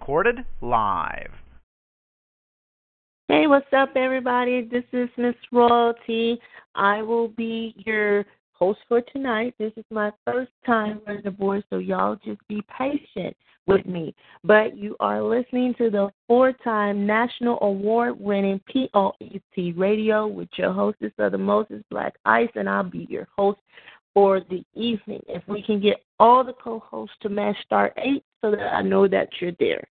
Recorded live. Hey, what's up, everybody? This is Miss Royalty. I will be your host for tonight. This is my first time running the board, so y'all just be patient with me. But you are listening to the four time national award winning POET radio with your hostess of the Moses Black Ice, and I'll be your host for the evening. If we can get all the co hosts to match star eight so that I know that you're there.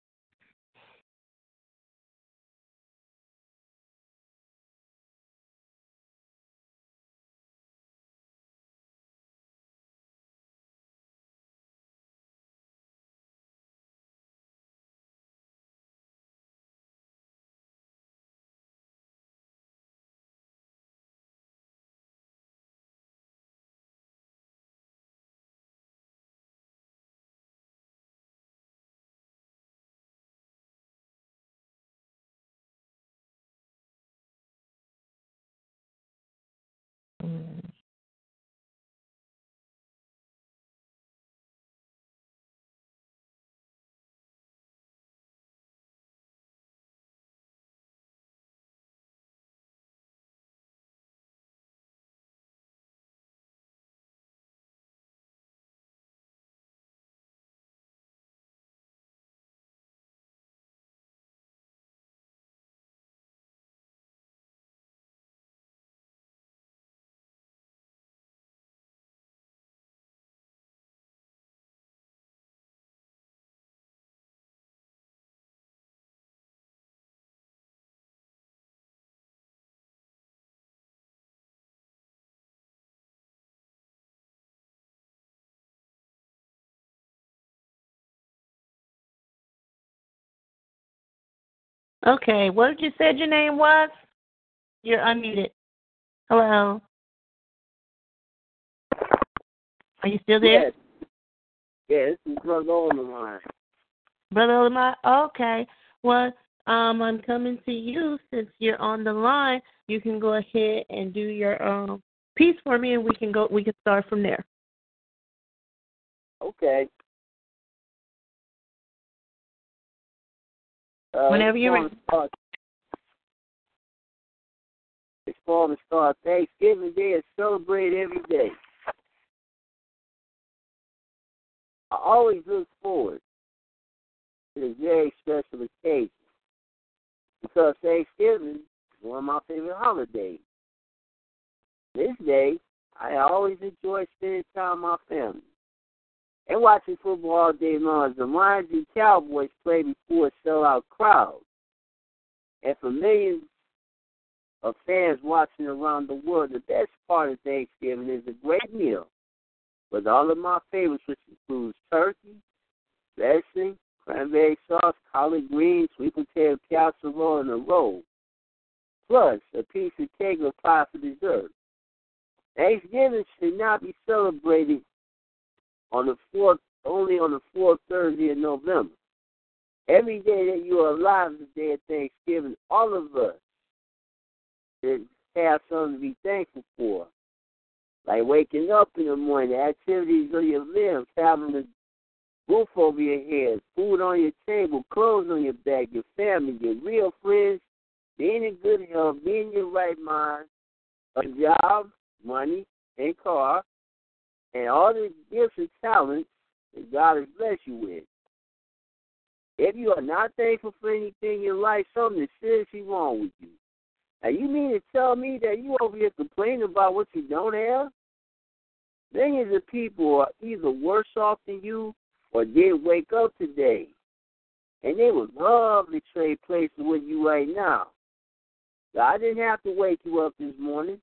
Okay, what did you said your name was? You're unmuted. Hello. Are you still there? Yes. Yeah, this is Brother Olamide. Brother Olamide? Okay. Well, um, I'm coming to you since you're on the line. You can go ahead and do your um piece for me, and we can go. We can start from there. Okay. Uh, Whenever you're ready. Start, it's going to start Thanksgiving Day is celebrated every day. I always look forward to this very special occasion because Thanksgiving is one of my favorite holidays. This day, I always enjoy spending time with my family and watching football all day long the Lions and Cowboys play before a sellout crowd. And for millions of fans watching around the world, the best part of Thanksgiving is a great meal with all of my favorites, which includes turkey, dressing, cranberry sauce, collard greens, sweet potato casserole, and a roll, plus a piece of cake or pie for dessert. Thanksgiving should not be celebrated on the fourth, only on the fourth Thursday of November. Every day that you are alive is the day of Thanksgiving. All of us have something to be thankful for. Like waking up in the morning, the activities of your limbs, having a roof over your head, food on your table, clothes on your back, your family, your real friends, being in good health, being in your right mind, a job, money, and car, and all the gifts and talents that God has blessed you with. If you are not thankful for anything in life, something is seriously wrong with you. Now, you mean to tell me that you over here complaining about what you don't have? Millions of people are either worse off than you or did wake up today. And they would love to trade places with you right now. God didn't have to wake you up this morning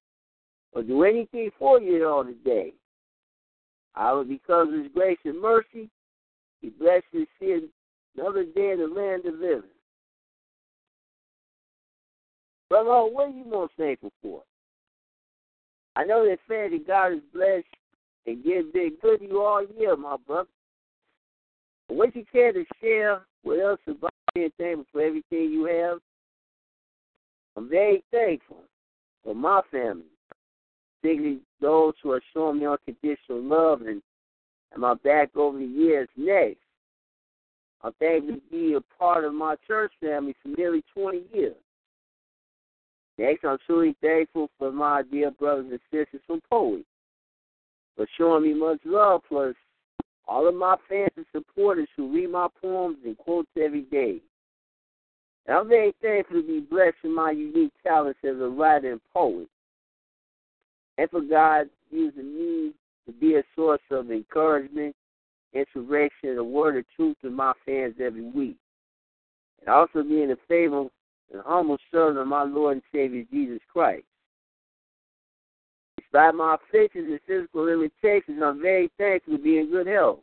or do anything for you at all today. However, because of his grace and mercy, he blessed to see another day in the land of living. Brother, what are you most thankful for? I know that fact that God has blessed and gives been good to you all year, my brother. What you care to share with us about being thankful for everything you have? I'm very thankful for my family, particularly those who are showing me unconditional love and, and my back over the years. Next, I'm thankful to be a part of my church family for nearly 20 years. Next, I'm truly thankful for my dear brothers and sisters from Poet for showing me much love, plus all of my fans and supporters who read my poems and quotes every day. And I'm very thankful to be blessed with my unique talents as a writer and poet. And for God using me to be a source of encouragement, inspiration, a word of truth to my fans every week. And also being a faithful and humble servant of my Lord and Savior Jesus Christ. Despite my afflictions and physical limitations, I'm very thankful to be in good health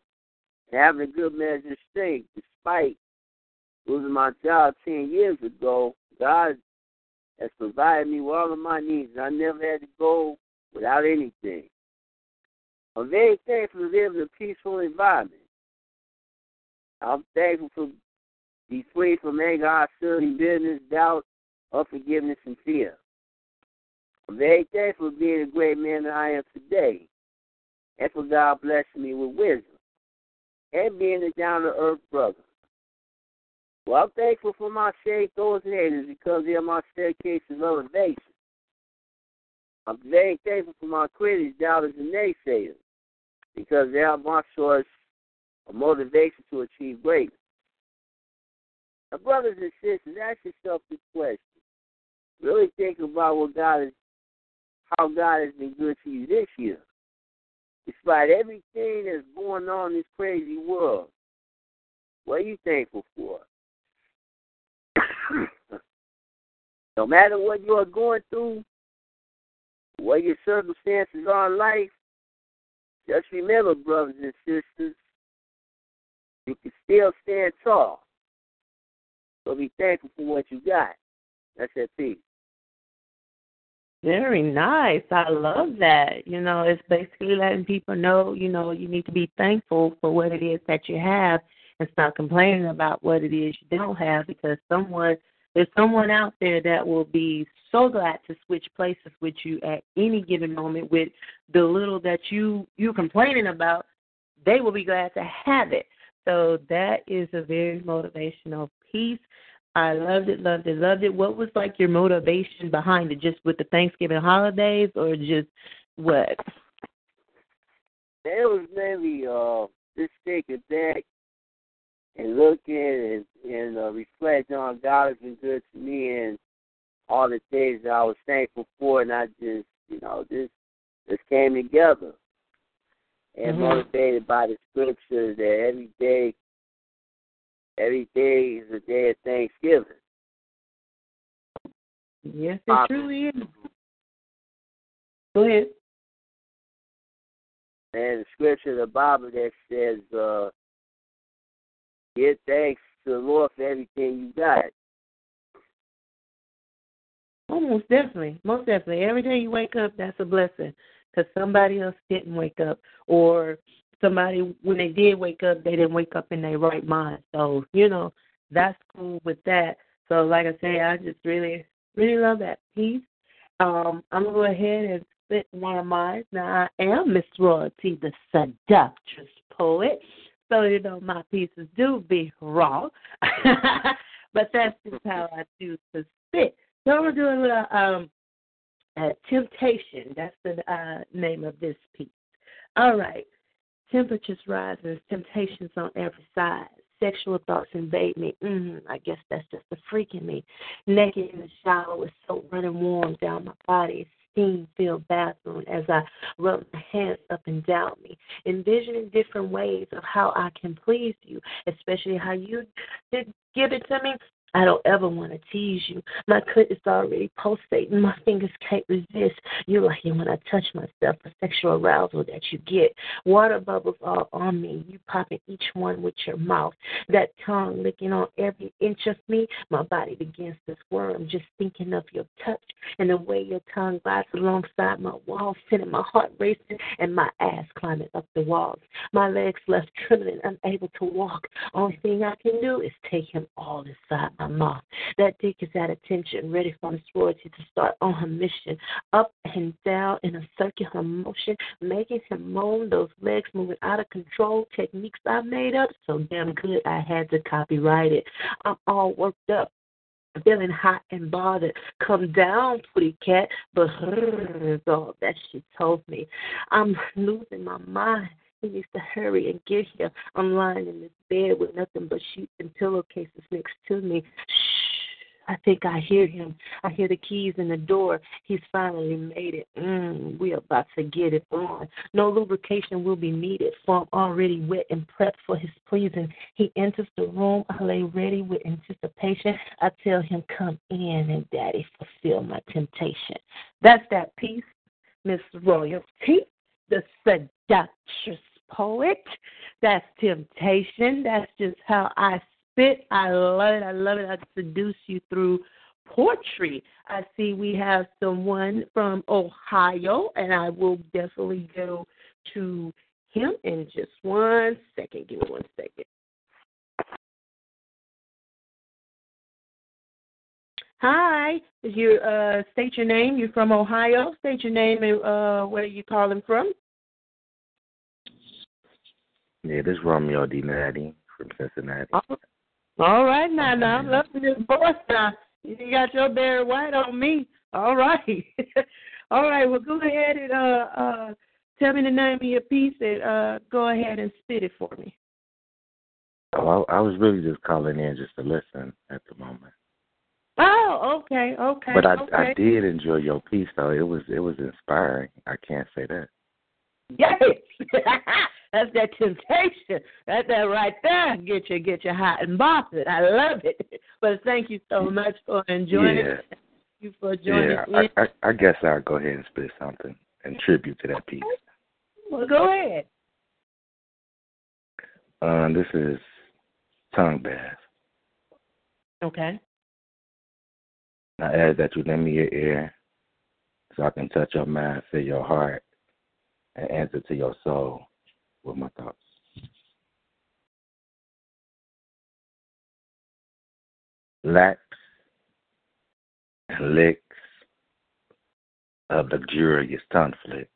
and having a good measure of strength. Despite losing my job 10 years ago, God has provided me with all of my needs, and I never had to go without anything. I'm very thankful to live in a peaceful environment. I'm thankful for be free from anger, hostility, bitterness, doubt, unforgiveness, and fear. I'm very thankful for being a great man that I am today, and for God blessing me with wisdom, and being a down to earth brother. Well, I'm thankful for my shade those haters because they're my staircase of elevation. I'm very thankful for my critics, doubters, and naysayers because they are my source of motivation to achieve greatness. Now, brothers and sisters, ask yourself this question. Really think about what God is, how God has been good to you this year. Despite everything that's going on in this crazy world, what are you thankful for? no matter what you are going through, what your circumstances are in life, just remember, brothers and sisters, you can still stand tall. So be thankful for what you got. That's that piece. Very nice. I love that. You know, it's basically letting people know, you know, you need to be thankful for what it is that you have and stop complaining about what it is you don't have because someone there's someone out there that will be so glad to switch places with you at any given moment with the little that you you're complaining about, they will be glad to have it. So that is a very motivational piece. I loved it, loved it, loved it. What was like your motivation behind it? Just with the Thanksgiving holidays, or just what? It was mainly uh, just taking back and looking and, and uh, reflecting on God has been good to me and all the things that I was thankful for, and I just, you know, this just came together and mm-hmm. motivated by the scripture that every day every day is a day of Thanksgiving. Yes, it truly is. Go ahead. And the scripture, the Bible that says, uh, give thanks to the Lord for everything you got. Oh, most definitely. Most definitely. Every day you wake up, that's a blessing. Because somebody else didn't wake up. Or somebody when they did wake up, they didn't wake up in their right mind. So you know that's cool with that. So like I say, I just really really love that piece. Um, I'm gonna go ahead and spit one of mine. Now I am Miss Royalty, the seductress poet. So you know my pieces do be raw, but that's just how I do to spit. So I'm gonna do a little um, uh, temptation. That's the uh, name of this piece. All right. Temperatures rising, temptations on every side. Sexual thoughts invade me. Mm, I guess that's just the freak in me. Naked in the shower with soap running warm down my body. Steam filled bathroom as I rub my hands up and down me, envisioning different ways of how I can please you, especially how you did give it to me I don't ever want to tease you. My clit is already pulsating. My fingers can't resist. You like it when I touch myself, the sexual arousal that you get. Water bubbles all on me. You popping each one with your mouth. That tongue licking on every inch of me. My body begins to squirm just thinking of your touch and the way your tongue glides alongside my walls, sending my heart racing and my ass climbing up the walls. My legs left trembling, unable to walk. Only thing I can do is take him all inside That dick is at attention, ready for Miss Royalty to start on her mission. Up and down in a circular motion, making him moan, those legs moving out of control, techniques I made up so damn good I had to copyright it. I'm all worked up feeling hot and bothered. Come down, pretty cat, but is all that she told me. I'm losing my mind. He needs to hurry and get here. I'm lying in this bed with nothing but sheets and pillowcases next to me. Shh. I think I hear him. I hear the keys in the door. He's finally made it. Mm, we're about to get it on. No lubrication will be needed, for I'm already wet and prepped for his pleasing. He enters the room. I lay ready with anticipation. I tell him, Come in and daddy, fulfill my temptation. That's that piece, Miss Royalty, the seductress poet. That's temptation. That's just how I spit. I love it. I love it. I seduce you through poetry. I see we have someone from Ohio, and I will definitely go to him in just one second. Give me one second. Hi, you uh, state your name. You're from Ohio. State your name and uh, where you calling from. Yeah, this is Romeo D. Natty from Cincinnati. Oh, all right, now, now I'm loving this voice now. You got your Barry White on me. All right. All right, well, go ahead and uh, uh, tell me the name of your piece and uh, go ahead and spit it for me. Oh, I, I was really just calling in just to listen at the moment. Oh, okay, okay. But I okay. I did enjoy your piece though. It was it was inspiring. I can't say that. Yes. That's that temptation. That's that right there. Get you, get you hot and bothered. I love it. But thank you so much for enjoying yeah. it. Thank you for joining yeah. I, I, I guess I'll go ahead and spit something in tribute to that piece. Well, go ahead. Um, this is tongue bath. Okay. I ask that you lend me your ear so I can touch your mind, feel your heart, and answer to your soul with my thoughts. Laps and licks of luxurious tongue flicks.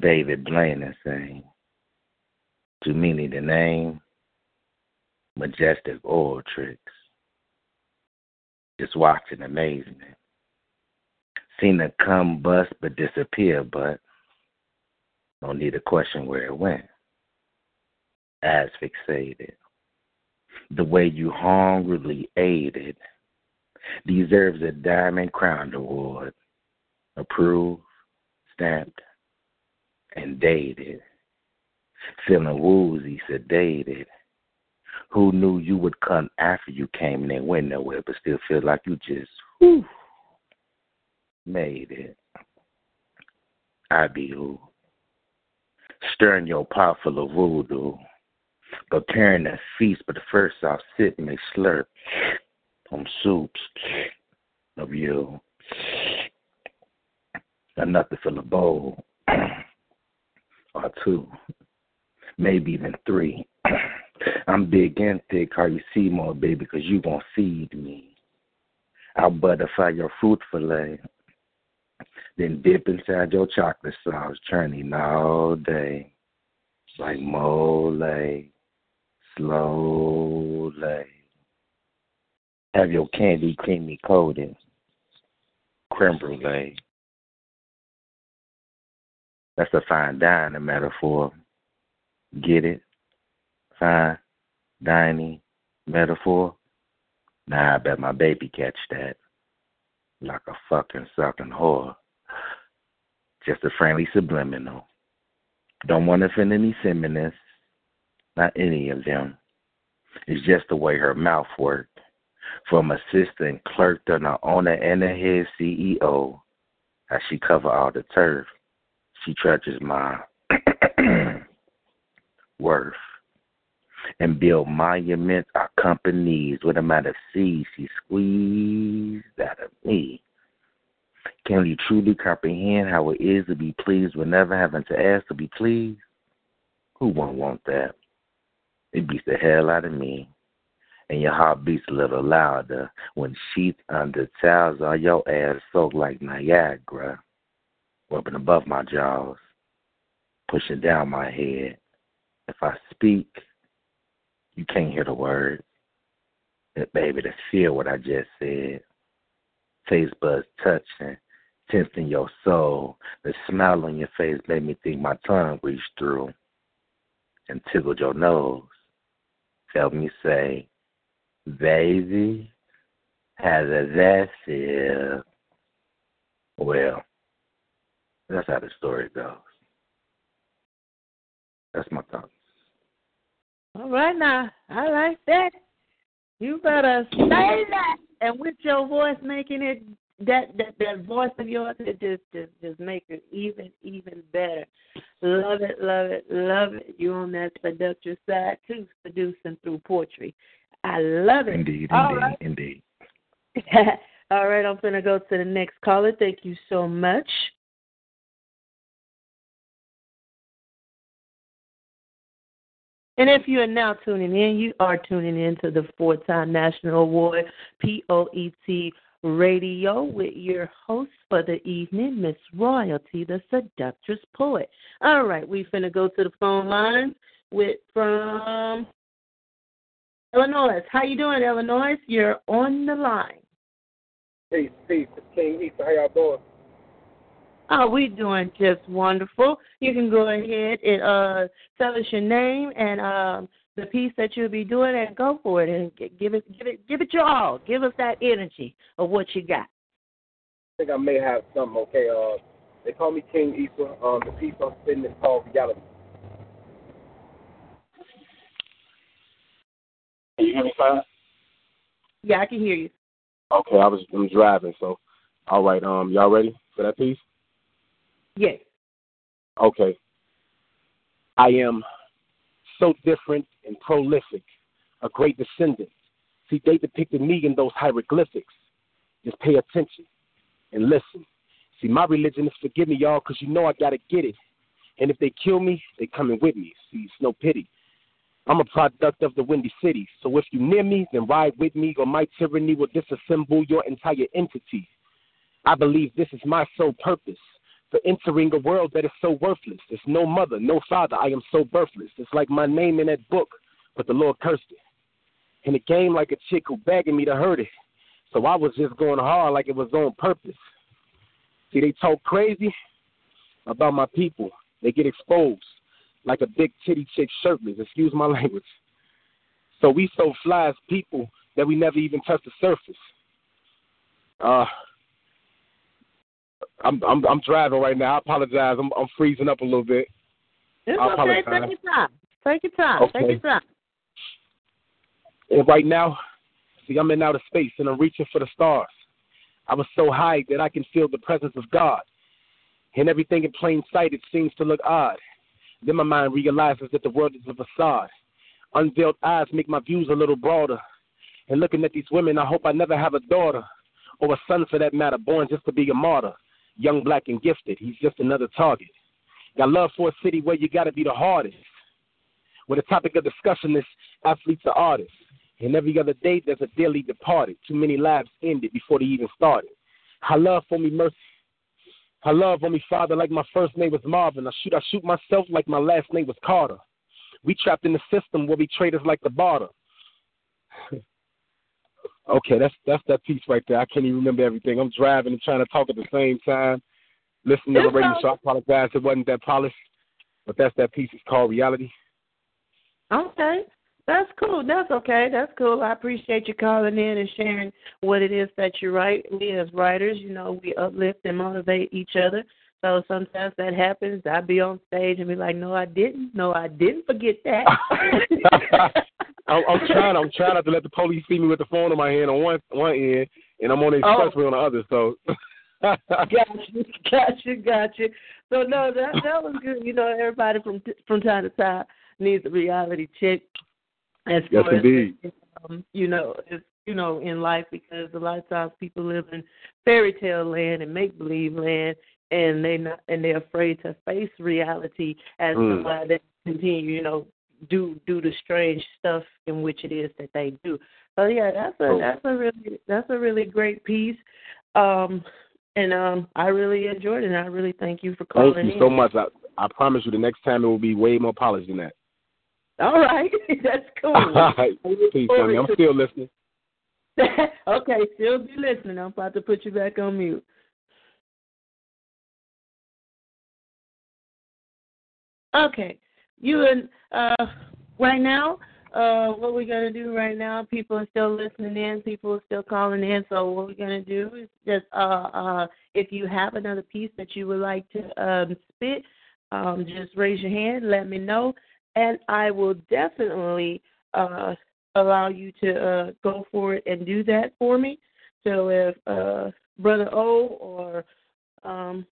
David Blaine is saying, to many the name, majestic oil tricks. Just watching amazement. Seen it come bust but disappear, but don't need to question where it went. As fixated. The way you hungrily ate it deserves a diamond crown award. Approved, stamped, and dated. Feeling woozy, sedated. Who knew you would come after you came and then went nowhere, but still feel like you just whew, made it. I be who? Stirring your pot full of voodoo. Preparing a feast, but first I'll sit and slurp on soups of you. Enough to fill a bowl or two, maybe even three. I'm big and thick, how you see more, baby, because you gon' feed me. I'll butterfly your fruit fillet, then dip inside your chocolate sauce, churning all day, like mole, slowly. Have your candy creamy coating, creme brulee. That's a fine dining metaphor. Get it? Fine dining metaphor. Nah, I bet my baby catch that. Like a fucking sucking whore. Just a friendly subliminal. Don't want to offend any feminists. Not any of them. It's just the way her mouth worked. From assistant clerk to the owner and the head CEO, as she cover all the turf, she treasures my worth and build monuments our companies with amount of seeds she squeezed out of me. Can you truly comprehend how it is to be pleased with never having to ask to be pleased? Who won't want that? It beats the hell out of me. And your heart beats a little louder when sheets under towels are your ass soaked like Niagara, rubbing above my jaws, pushing down my head. If I speak, you can't hear the words. Baby, to feel what I just said. Taste buds touching, tensing your soul. The smile on your face made me think my tongue reached through and tickled your nose. Help me say, baby, how does that feel? Well, that's how the story goes. That's my thoughts. All right now, I like that. You better say that, and with your voice making it that that that voice of yours, it just just just make it even even better. Love it, love it, love it. You on that seductive side too, seducing through poetry. I love it. Indeed, All indeed, right. indeed. All right, I'm gonna go to the next caller. Thank you so much. And if you are now tuning in, you are tuning in to the four time National Award POET Radio with your host for the evening, Miss Royalty, the seductress poet. All right, we finna go to the phone lines with from Illinois. How you doing, Illinois? You're on the line. Peace, peace. It's King Easter. How y'all doing? Oh, we doing just wonderful. You can go ahead and uh, tell us your name and um, the piece that you'll be doing, and go for it and give it, give it, give it your all. Give us that energy of what you got. I think I may have something. Okay. Uh, they call me King Easter. Um, the piece I'm spitting is called Reality. Can you hear me fine? Yeah, I can hear you. Okay, I was I'm driving, so all right. Um, y'all ready for that piece? Yes. Okay. I am so different and prolific, a great descendant. See, they depicted me in those hieroglyphics. Just pay attention and listen. See, my religion is forgive me, y'all, because you know I got to get it. And if they kill me, they coming with me. See, it's no pity. I'm a product of the Windy City. So if you near me, then ride with me, or my tyranny will disassemble your entire entity. I believe this is my sole purpose for entering a world that is so worthless. There's no mother, no father. I am so worthless. It's like my name in that book, but the Lord cursed it. And it came like a chick who begging me to hurt it. So I was just going hard like it was on purpose. See, they talk crazy about my people. They get exposed like a big titty chick shirtless. Excuse my language. So we so fly as people that we never even touch the surface. Uh, I'm I'm I'm driving right now. I apologize. I'm I'm freezing up a little bit. It's I okay. apologize. Take your time. Take your time. Take your time. And right now, see, I'm in outer space and I'm reaching for the stars. I was so high that I can feel the presence of God. And everything in plain sight, it seems to look odd. Then my mind realizes that the world is a facade. Unveiled eyes make my views a little broader. And looking at these women, I hope I never have a daughter or a son for that matter, born just to be a martyr. Young, black, and gifted. He's just another target. Got love for a city where you got to be the hardest. Where the topic of discussion is athletes or artists. And every other day there's a daily departed. Too many lives ended before they even started. I love for me mercy. I love on me father like my first name was Marvin. I shoot I shoot myself like my last name was Carter. We trapped in the system where we traders like the barter. okay, that's that's that piece right there. I can't even remember everything. I'm driving and trying to talk at the same time. Listening to the radio show. I apologize it wasn't that polished. But that's that piece. It's called reality. Okay. That's cool. That's okay. That's cool. I appreciate you calling in and sharing what it is that you write. We as writers, you know, we uplift and motivate each other. So sometimes that happens. I'd be on stage and be like, "No, I didn't. No, I didn't forget that." I'm, I'm trying. I'm trying not to let the police see me with the phone in my hand on one one end, and I'm on the Oh. expressway on the other. So. gotcha, gotcha, gotcha. So no, that that was good. You know, everybody from from time to time needs a reality check. As Yes, far indeed. as um, you know, as, you know, in life because a lot of times people live in fairy tale land and make believe land, and they not and they're afraid to face reality as Mm. to why they continue. You know, do do the strange stuff in which it is that they do. So yeah, that's a Oh. that's a really that's a really great piece. Um, and um, I really enjoyed it. and I really thank you for calling Thank you in. so much. I, I promise you, the next time it will be way more polished than that. All right, that's cool. All right. Peace, forward honey. I'm still listening. okay, still be listening. I'm about to put you back on mute. Okay, you and uh, right now, uh, what we're gonna do right now? People are still listening in. People are still calling in. So what we're gonna do is just uh, uh, if you have another piece that you would like to um, spit, um, just raise your hand. Let me know, and I will definitely uh, allow you to uh, go for it and do that for me. So if uh, Brother O or um,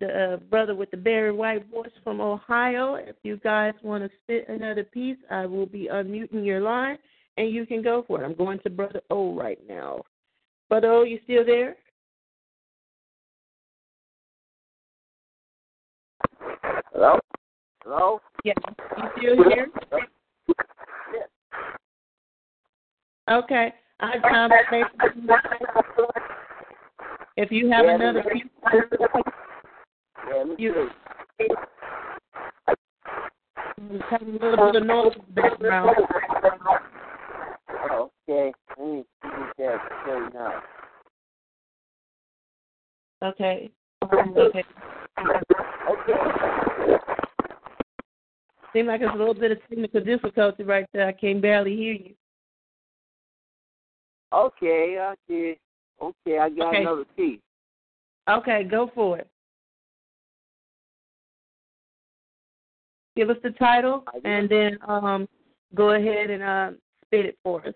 the uh, brother with the Barry White voice from Ohio, if you guys want to spit another piece, I will be unmuting your line and you can go for it. I'm going to Brother O right now. Brother O, you still there? Hello? Hello? Yeah. You still here? Okay. I um, if you have Yeah, another piece, Yeah, let me You- see. have a little bit of noise in the background. Okay. Let me get that straightened out. Okay. Okay. Okay. Seems like there's a little bit of technical difficulty right there. I can barely hear you. Okay, okay. Okay, I got Okay. another piece. Okay, go for it. Give us the title and then um go ahead and uh, spit it for us.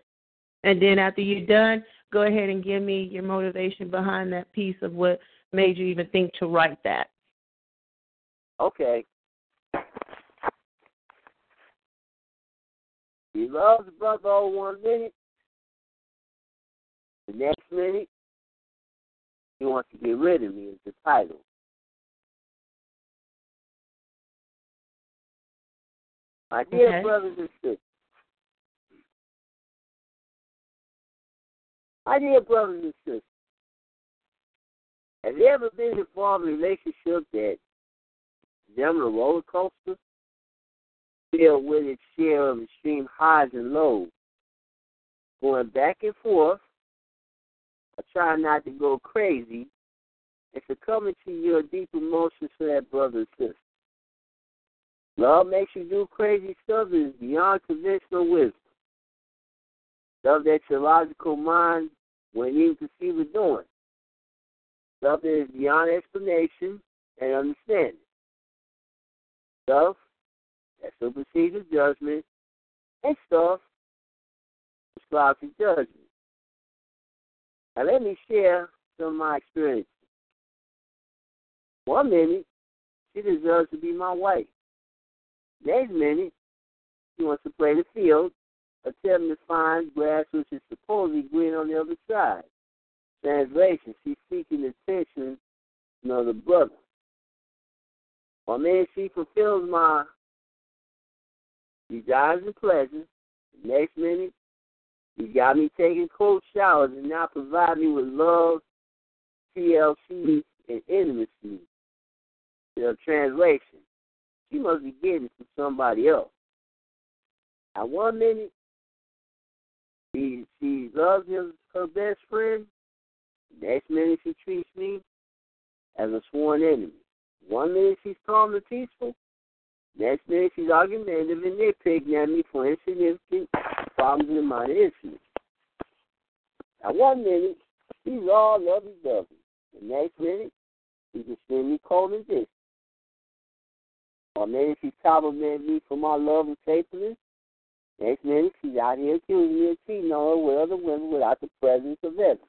And then after you're done, go ahead and give me your motivation behind that piece of what made you even think to write that. Okay. He loves brother all one minute. The next minute, he wants to get rid of me is the title. My dear Okay. brothers and sisters. My dear brothers and sisters. Have you ever been involved in a relationship that resembled a roller coaster? Filled with its share of extreme highs and lows, going back and forth, or trying not to go crazy, and succumbing to your deep emotions for that brother and sister. Love makes you do crazy stuff that is beyond conventional wisdom. Stuff that your logical mind wouldn't even conceive of doing. Stuff that is beyond explanation and understanding. Stuff that supersedes judgment and stuff describes your judgment. Now let me share some of my experiences. One minute, she deserves to be my wife. Next minute, she wants to play the field, attempting to find grass which is supposedly green on the other side. Translation, she's seeking attention from another brother. One minute she fulfills my desires and pleasures. The next minute, you got me taking cold showers and now provide me with love, TLC, and intimacy. The translation. She must be getting it from somebody else. At one minute, she she loves her best friend. Next minute, she treats me as a sworn enemy. One minute, she's calm and peaceful. Next minute, she's argumentative and nitpicking at me for insignificant problems in my incident. At one minute, she's all lovey-dovey. The next minute, she's me cold and distant. Or maybe she's complimenting me for my love and faithfulness. Next minute, she's out here accusing me of cheating on her with other women without the presence of evidence.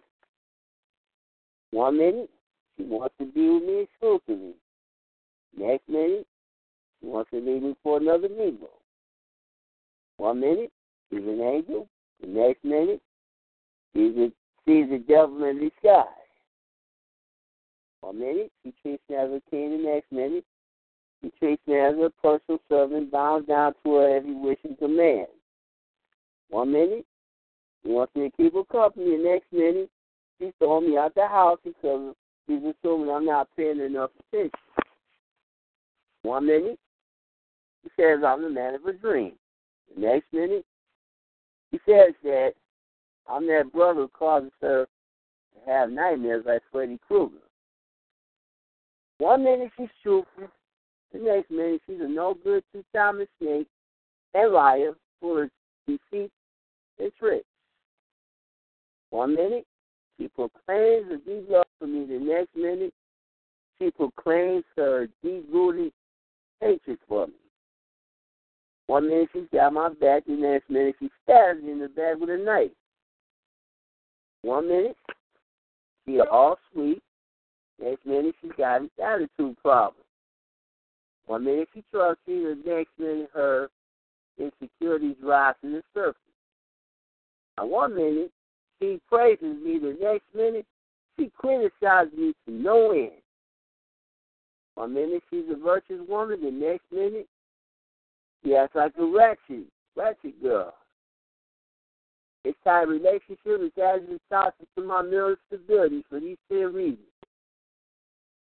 One minute, she wants to be with me exclusively. Next minute, she wants to leave me for another Negro. One minute, she's an angel. The next minute, she's a, she's a devil in disguise. One minute, she treats me as a king. The next minute, she treats me as a personal servant bound down to her every wish and command. One minute, he wants me to keep her company. The next minute, he's throwing me out the house because she's assuming I'm not paying enough attention. One minute, he says I'm the man of her dream. The next minute, he says that I'm that brother who causes her to have nightmares like Freddy Krueger. One minute she's truthful, the next minute she's a no good two timing snake and liar full of deceit and tricks. One minute she proclaims a deep love for me, the next minute she proclaims her deep rooted hatred for me. One minute she's got my back, the next minute she stabs me in the back with a knife. One minute she all sweet, next minute she got an attitude problem. One minute she trusts me, the next minute her insecurities rise to the surface. Now one minute she praises me, the next minute she criticizes me to no end. One minute she's a virtuous woman, the next minute she acts like a ratchet, ratchet girl. Kind of relationship is as toxic to my mental stability for these 10 reasons.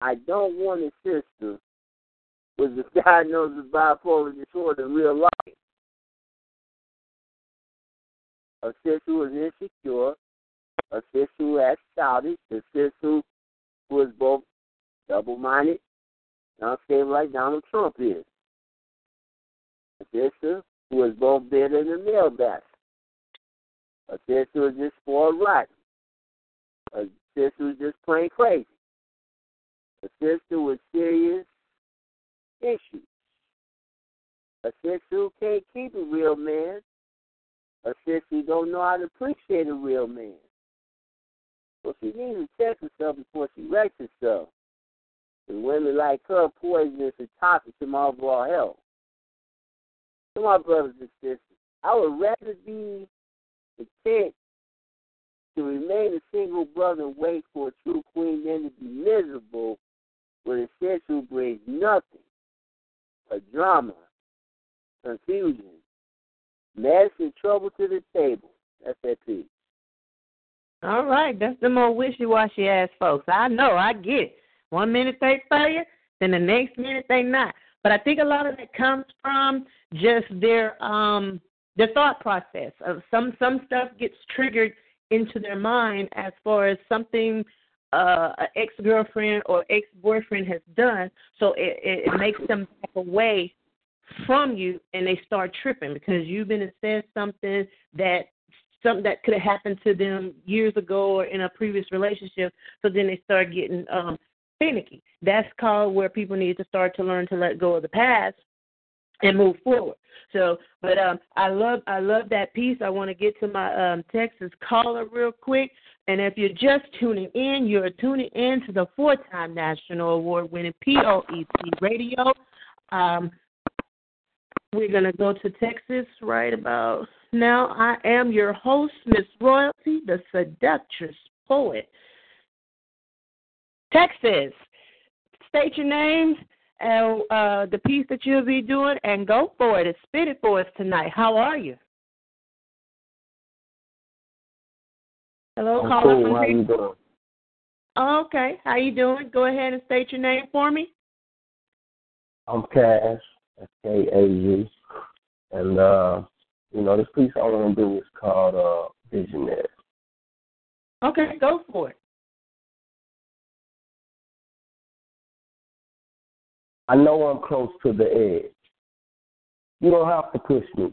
I don't want a sister with diagnosed of bipolar disorder in real life. A sister was insecure, a sister who acts childish, a sister was both double minded unstable like Donald Trump is. A sister who is both bitter and a male bastard. A sister who is just spoiled rotten. A sister who is just plain crazy. A sister with serious issues. A sister who can't keep a real man. A sister who don't know how to appreciate a real man. Well, she needs to check herself before she wrecks herself. And women like her poisonous and toxic to my overall health. To my brothers and sisters, I would rather be content to remain a single brother and wait for a true queen than to be miserable with a sis who brings nothing but drama, confusion, mess, and trouble to the table. That's that piece. All right, that's the more wishy-washy ass folks. I know, I get it. One minute they for you, then the next minute they not. But I think a lot of that comes from just their um their thought process. Of some some stuff gets triggered into their mind as far as something uh, an ex girlfriend or ex boyfriend has done, so it, it, it makes them back away from you, and they start tripping because you've been and said something that something that could have happened to them years ago or in a previous relationship. So then they start getting um, finicky. That's called where people need to start to learn to let go of the past and move forward. So, but um, I love I love that piece. I want to get to my um, Texas caller real quick. And if you're just tuning in, you're tuning in to the four-time national award-winning POET Radio. Um, we're gonna go to Texas right about now. I am your host, Miss Royalty, the seductress poet. Texas, state your name and uh, the piece that you'll be doing, and go for it and spit it for us tonight. How are you? Hello, I'm caller cool. from How you doing? Oh, okay, how you doing? Go ahead and state your name for me. I'm Kaz, K A Z, and uh, you know this piece I want to do is called uh, Visionary. Okay, go for it. I know I'm close to the edge. You don't have to push me.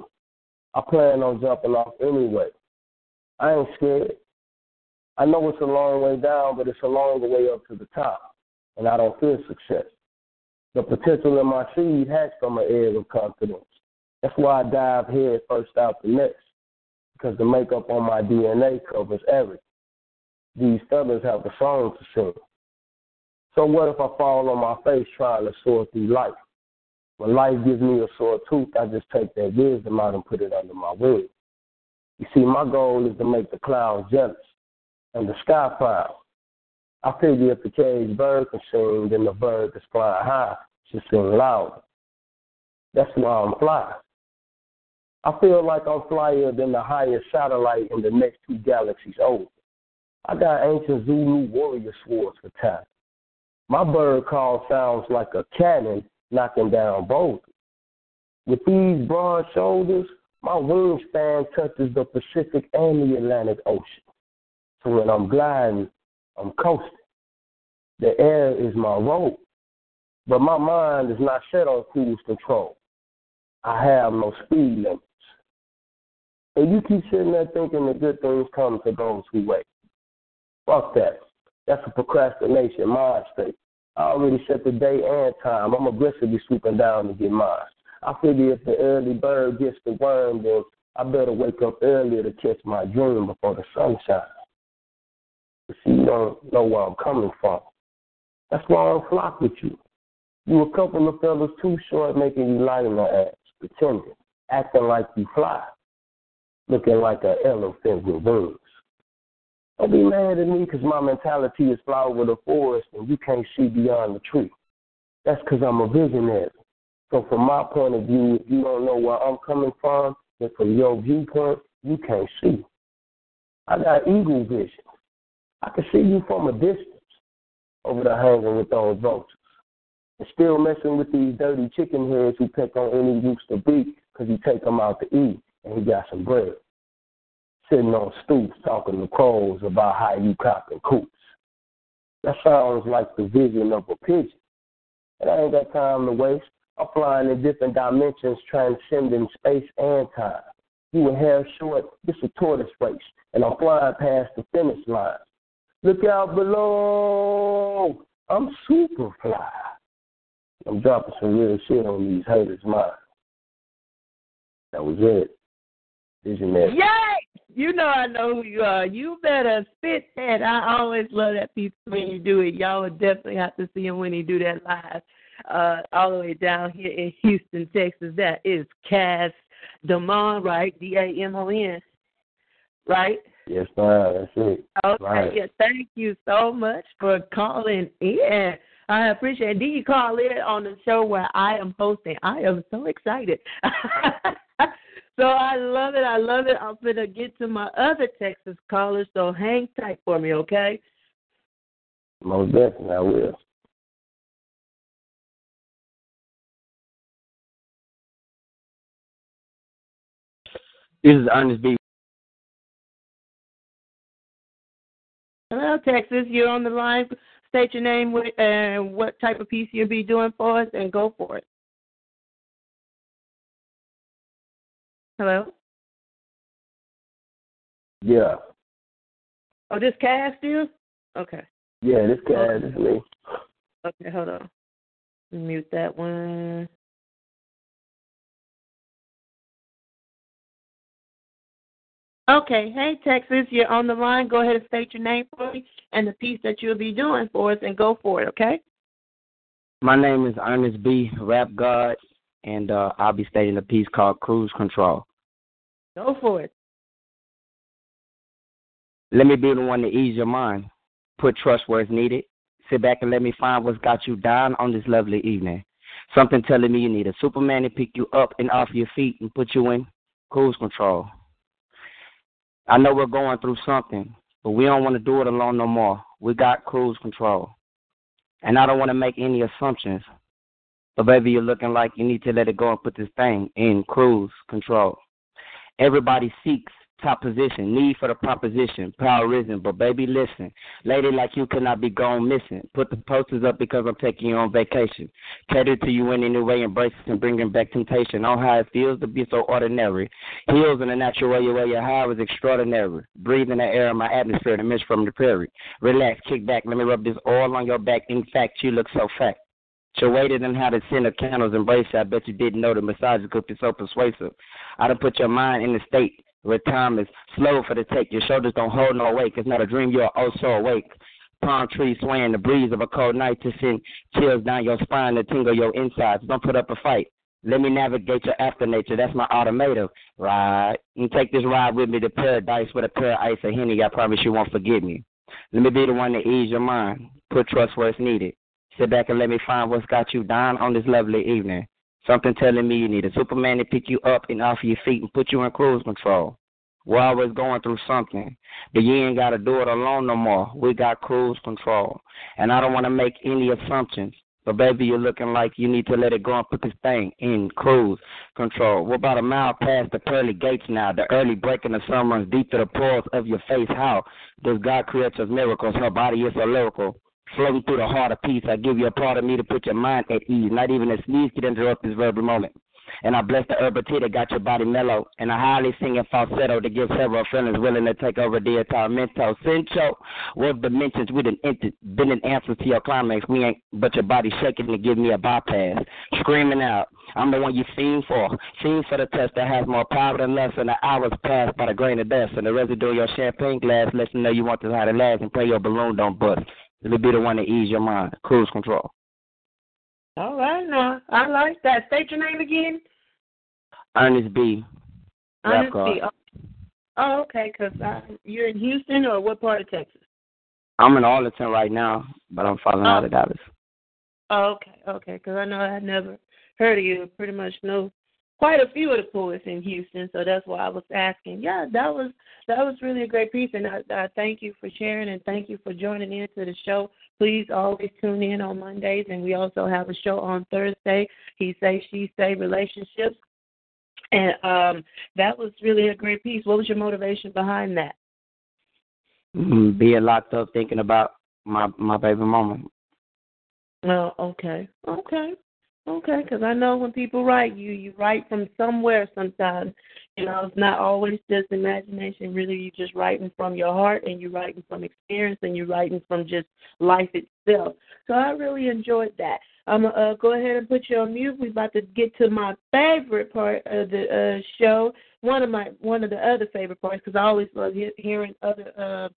I plan on jumping off anyway. I ain't scared. I know it's a long way down, but it's a longer way up to the top, and I don't fear success. The potential in my seed hatched from an egg of confidence. That's why I dive head first out the next, because the makeup on my DNA covers everything. These feathers have a song to sing. So what if I fall on my face trying to soar through life? When life gives me a sore tooth, I just take that wisdom out and put it under my wing. You see, my goal is to make the clouds jealous and the sky proud. I figure if the caged bird can sing, then the bird that's flying high should sing louder. That's why I'm fly. I feel like I'm flyer than the highest satellite in the next two galaxies over. I got ancient Zulu warrior swords for time. My bird call sounds like a cannon knocking down boulders. With these broad shoulders, my wingspan touches the Pacific and the Atlantic Ocean. So when I'm gliding, I'm coasting. The air is my road, but my mind is not set on cruise control. I have no speed limits. And you keep sitting there thinking that good things come to those who wait. Fuck that. That's a procrastination mind state. I already set the day and time. I'm aggressively swooping down to get mine. I figure if the early bird gets the worm, then I better wake up earlier to catch my dream before the sun shines. But see, you don't know where I'm coming from. That's why I don't flock with you. You a couple of fellas too short making you light in the ass, pretending, acting like you fly, looking like an elephant with wings. Don't be mad at me because my mentality is fly over the forest and you can't see beyond the tree. That's because I'm a visionary. So from my point of view, if you don't know where I'm coming from, then from your viewpoint, you can't see. I got eagle vision. I can see you from a distance over there hanging with those vultures. And still messing with these dirty chicken heads who pick on any rooster beak because you take them out to eat and he got some bread sitting on stoops talking to crows about how you copping coops. That sounds like the vision of a pigeon. And I ain't got time to waste. I'm flying in different dimensions, transcending space and time. You a hair short, this a tortoise race, and I'm flying past the finish line. Look out below. I'm super fly. I'm dropping some real shit on these haters' minds. That was it. Visionary. Yay! You know I know who you are. You better spit that. I always love that piece when you do it. Y'all would definitely have to see him when he do that live. Uh, all the way down here in Houston, Texas. That is Kaz Damon, right? D A M O N. Right? Yes, ma'am. That's it. Okay. Right. Yeah, thank you so much for calling in. I appreciate it. Do you call in on the show where I am hosting? I am so excited. So I love it. I love it. I'm going to get to my other Texas callers, so hang tight for me, okay? Most definitely, I will. This is Ernest B. Hello, Texas. You're on the line. State your name and uh, what type of piece you'll be doing for us, and go for it. Hello? Yeah. Oh, this Kaz you? Okay. Yeah, this Kaz is me. Okay, hold on. Mute that one. Okay, hey Texas, you're on the line. Go ahead and state your name for me and the piece that you'll be doing for us, and go for it. Okay. My name is Ernest B. Rap God, and uh, I'll be stating a piece called Cruise Control. Go for it. Let me be the one to ease your mind. Put trust where it's needed. Sit back and let me find what's got you down on this lovely evening. Something telling me you need a Superman to pick you up and off your feet and put you in cruise control. I know we're going through something, but we don't want to do it alone no more. We got cruise control. And I don't want to make any assumptions. But baby, you're looking like you need to let it go and put this thing in cruise control. Everybody seeks top position, need for the proposition, power risen. But baby, listen, lady like you cannot be gone missing. Put the posters up because I'm taking you on vacation. Cater to you in any way, embrace and bringing back temptation. On how it feels to be so ordinary. Heals in a natural way, your your high was extraordinary. Breathe in the air of my atmosphere, the mist from the prairie. Relax, kick back, let me rub this oil on your back. In fact, you look so fat. She waited and had a scent of candles embrace. I bet you didn't know the massages could be so persuasive. I done put your mind in the state where time is slow for the take. Your shoulders don't hold no weight. It's not a dream, you're also awake. Palm trees swaying, the breeze of a cold night to send chills down your spine to tingle your insides. Don't put up a fight. Let me navigate your after nature. That's my automatum. Right. And take this ride with me to paradise with a pair of ice and Henny. I promise you won't forget me. Let me be the one to ease your mind. Put trust where it's needed. Sit back and let me find what's got you down on this lovely evening. Something telling me you need a Superman to pick you up and off your feet and put you in cruise control. We're always going through something. But you ain't got to do it alone no more. We got cruise control. And I don't want to make any assumptions. But baby, you're looking like you need to let it go and put this thing in cruise control. We're about a mile past the pearly gates now. The early break in the sun runs deep to the pores of your face. How does God create such miracles? Her body is a lyrical. Floating through the heart of peace, I give you a part of me to put your mind at ease. Not even a sneeze can interrupt this verbal moment. And I bless the herb tea that got your body mellow. And I highly sing in falsetto to give several feelings willing to take over the entire mental. Cincho, what dimensions we done entered, been an answer to your climax. We ain't, but your body shaking to give me a bypass. Screaming out, I'm the one you fiend for. Fiend for the test that has more power than less than the hours passed by the grain of dust. And the residue of your champagne glass lets you know you want this how to last and pray your balloon don't bust. It'll be the one to ease your mind. Cruise control. Oh, All right, now I like that. State your name again. Ernest B. Ernest B. Oh, oh okay. Because you're in Houston or what part of Texas? I'm in Arlington right now, but I'm falling oh. out of Dallas. Oh, okay, okay. Because I know I never heard of you. Pretty much know quite a few of the poets in Houston, so that's why I was asking. Yeah, that was that was really a great piece, and I, I thank you for sharing and thank you for joining into the show. Please always tune in on Mondays, and we also have a show on Thursday. He say, she say, relationships, and um, that was really a great piece. What was your motivation behind that? Mm, being locked up, thinking about my my baby mama. Oh, okay, okay. Okay, because I know when people write, you you write from somewhere sometimes. You know, it's not always just imagination. Really, you're just writing from your heart, and you're writing from experience, and you're writing from just life itself. So I really enjoyed that. I'm gonna uh, go ahead and put you on mute. We're about to get to my favorite part of the uh, show. One of my one of the other favorite parts, because I always love he- hearing other uh,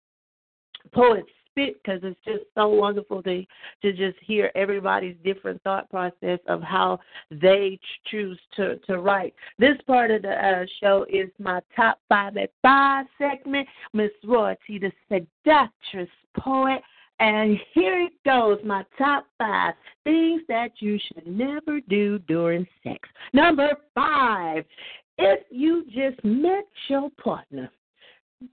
poets spit because it's just so wonderful to to just hear everybody's different thought process of how they choose to to write. This part of the uh, show is my top five at five segment. Miss Royalty, the seductress poet. And here it goes, my top five things that you should never do during sex. Number five, if you just met your partner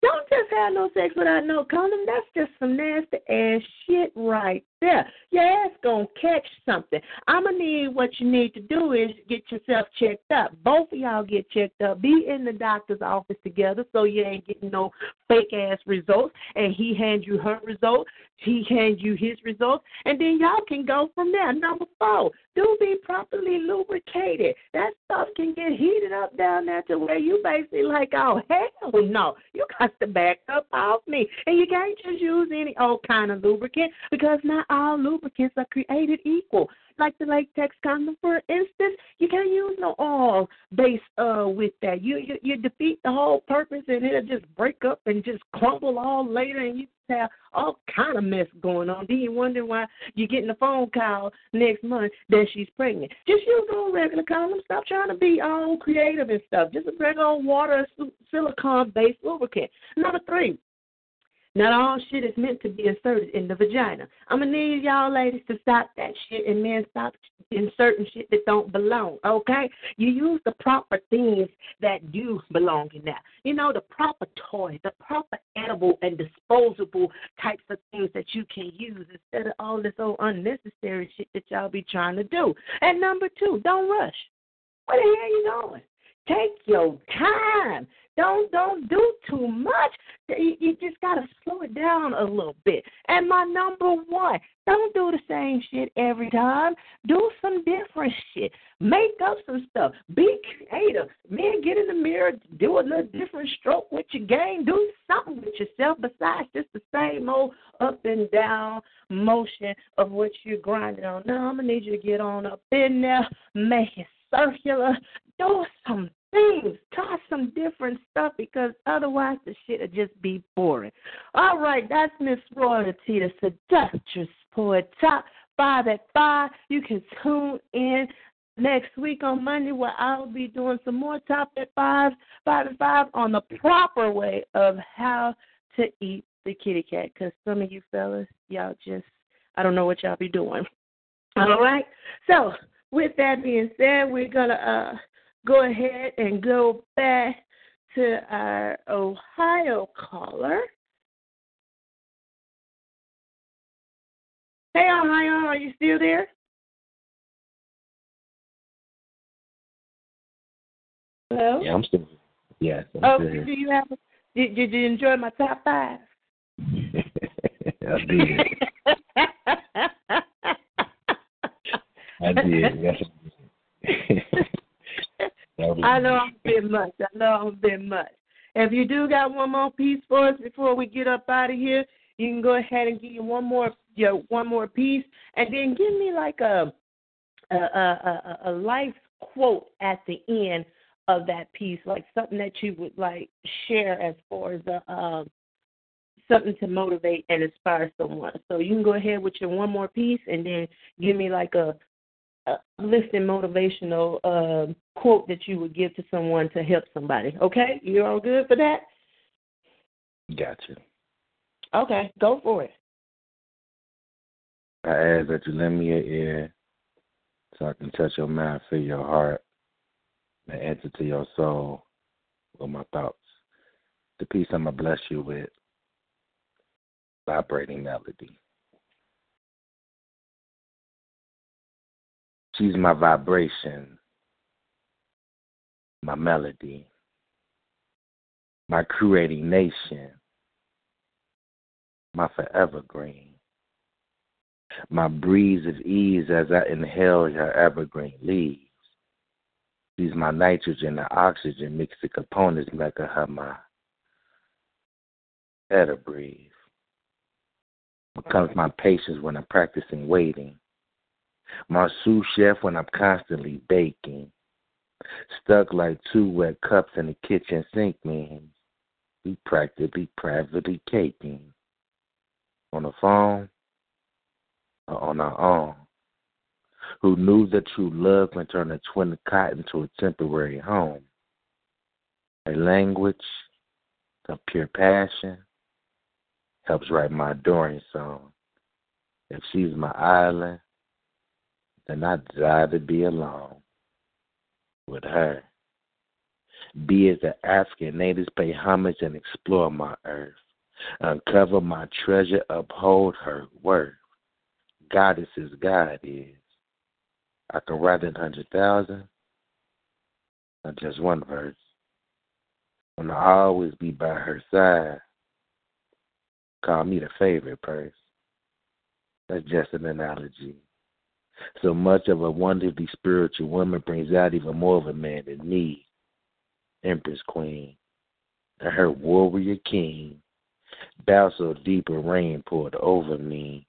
don't just have no sex without no condom. That's just some nasty ass shit right there. Your ass gonna catch something. I'ma need what you need to do is get yourself checked up. Both of y'all get checked up. Be in the doctor's office together so you ain't getting no fake ass results. And he hands you her results. He hands you his results, and then y'all can go from there. Number four, do be properly lubricated. That stuff can get heated up down there to where you basically like, oh hell no, you got to back up off me, and you can't just use any old kind of lubricant because not all lubricants are created equal like the latex condom, for instance, you can't use no oil base uh with that. You, you you defeat the whole purpose, and it'll just break up and just crumble all later, and you have all kind of mess going on. Then you wonder why you're getting a phone call next month that she's pregnant. Just use a regular condom. Stop trying to be all creative and stuff. Just a regular water silicone based lubricant. Number three, not all shit is meant to be inserted in the vagina. I'm gonna need y'all ladies to stop that shit and men stop inserting shit that don't belong. Okay? You use the proper things that do belong in that. You know, the proper toys, the proper edible and disposable types of things that you can use instead of all this old unnecessary shit that y'all be trying to do. And number two, don't rush. Where the hell are you going? Take your time. Don't don't do too much. You, you just gotta slow it down a little bit. And my number one, don't do the same shit every time. Do some different shit. Make up some stuff. Be creative. Man, get in the mirror, do a little different stroke with your game. Do something with yourself besides just the same old up and down motion of what you're grinding on. Now I'm gonna need you to get on up in there, make it circular, do some things, try some different stuff because otherwise the shit'll just be boring. All right, that's Miss Royalty, the seductress poet. Top five at five. You can tune in next week on Monday where I'll be doing some more top at five, five at five on the proper way of how to eat the kitty cat. Because some of you fellas, y'all just, I don't know what y'all be doing. All right. So with that being said, we're gonna uh, go ahead and go back to our Ohio caller. Hey, Ohio, are you still there? Hello. Yeah, I'm still. Yes. Oh, still here. do you have? Did, did you enjoy my top five? I did. I did. Yes, I did. That was- know I'm a bit much. I know I'm a bit much. If you do got one more piece for us before we get up out of here, you can go ahead and give you one more, you know, one more piece, and then give me like a a, a, a, a life quote at the end of that piece, like something that you would like share as far as a, um, something to motivate and inspire someone. So you can go ahead with your one more piece, and then give me like a a lifting motivational uh, quote that you would give to someone to help somebody. Okay, you're all good for that? Gotcha. Okay, go for it. I ask that you lend me your ear so I can touch your mind, feel your heart, and enter to your soul with my thoughts. The peace I'm going to bless you with, vibrating melody. She's my vibration, my melody, my creating nation, my forever green my breeze of ease as I inhale her evergreen leaves. She's my nitrogen and oxygen the components make her my better breathe. Becomes my patience when I'm practicing waiting. My sous chef when I'm constantly baking. Stuck like two wet cups in the kitchen sink man. we practically privately caking. On the phone, or on our own, who knew that true love can turn a twin cot into a temporary home. A language of pure passion helps write my adoring song. If she's my island, then I desire to be alone with her. Be as the African natives pay homage and explore my earth. Uncover my treasure, uphold her worth goddess is God is. I can write it hundred thousand, not just one verse. And I'll always be by her side. Call me the favorite purse. That's just an analogy. So much of a wonderfully spiritual woman brings out even more of a man than me, Empress Queen, and her warrior king. Bow so deep a rain poured over me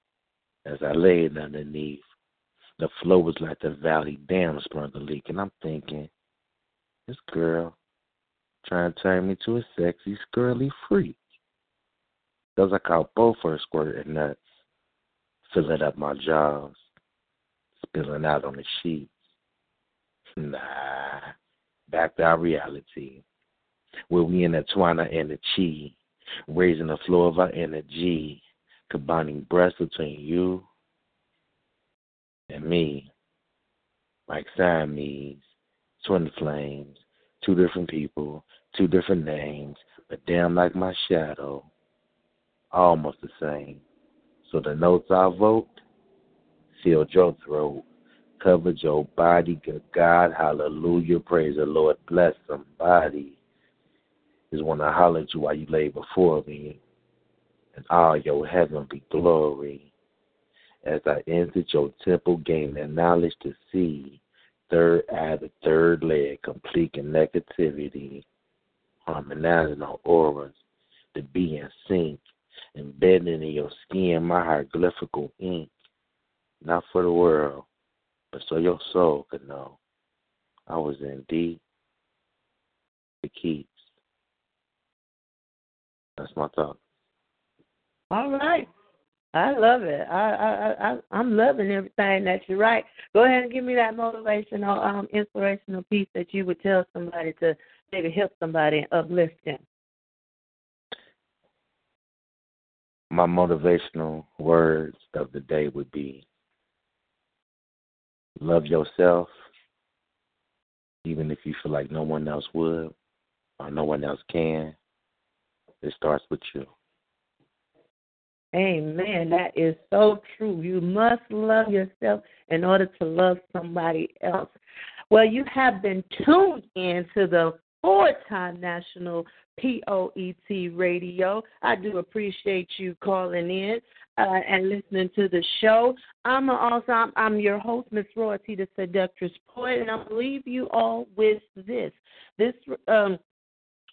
as I laid underneath. The flow was like the valley dam sprung a leak, and I'm thinking, this girl trying to turn me to a sexy, squirrely freak. Those I caught both her squirting nuts, filling up my jaws, spilling out on the sheets. Nah, back to our reality, where we intertwine our energy, raising the flow of our energy combining breaths between you and me, like Siamese, twin flames, two different people, two different names, but damn like my shadow, almost the same. So the notes I vote your throat, covered your body. Good God, hallelujah, praise the Lord, bless somebody. Is when I holler you while you lay before me and all your heavenly glory. As I entered your temple, gain the knowledge to see, third eye, the third leg, complete connectivity, harmonizing our auras, to be in sync, embedded in your skin my hieroglyphical ink, not for the world, but so your soul could know I was in deep the keeps. That's my thought. All right. I love it. I I I I'm loving everything that you write. Go ahead and give me that motivational, um, inspirational piece that you would tell somebody to maybe help somebody and uplift them. My motivational words of the day would be love yourself, even if you feel like no one else would or no one else can. It starts with you. Amen. That is so true. You must love yourself in order to love somebody else. Well, you have been tuned in to the four time national POET radio. I do appreciate you calling in uh, and listening to the show. I'm also I'm, I'm your host, Miss Royalty, the seductress poet, and I'll leave you all with this. This um,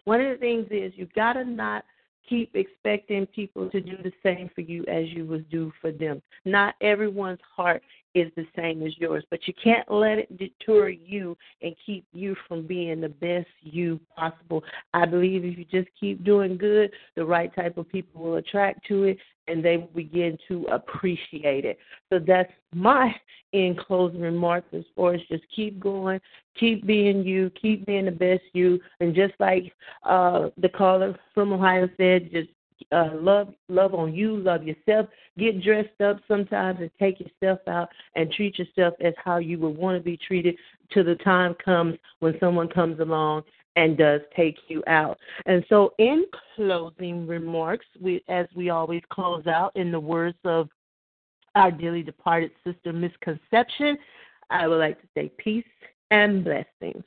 one of the things is you gotta not keep expecting people to do the same for you as you would do for them. Not everyone's heart is the same as yours, but you can't let it deter you and keep you from being the best you possible. I believe if you just keep doing good, the right type of people will attract to it and they will begin to appreciate it. So that's my in closing remarks as far as just keep going, keep being you, keep being the best you, and just like uh the caller from Ohio said, just uh, love love on you, love yourself. Get dressed up sometimes and take yourself out and treat yourself as how you would want to be treated till the time comes when someone comes along and does take you out. And so, in closing remarks, we as we always close out in the words of our dearly departed sister Misconception, I would like to say peace and blessings.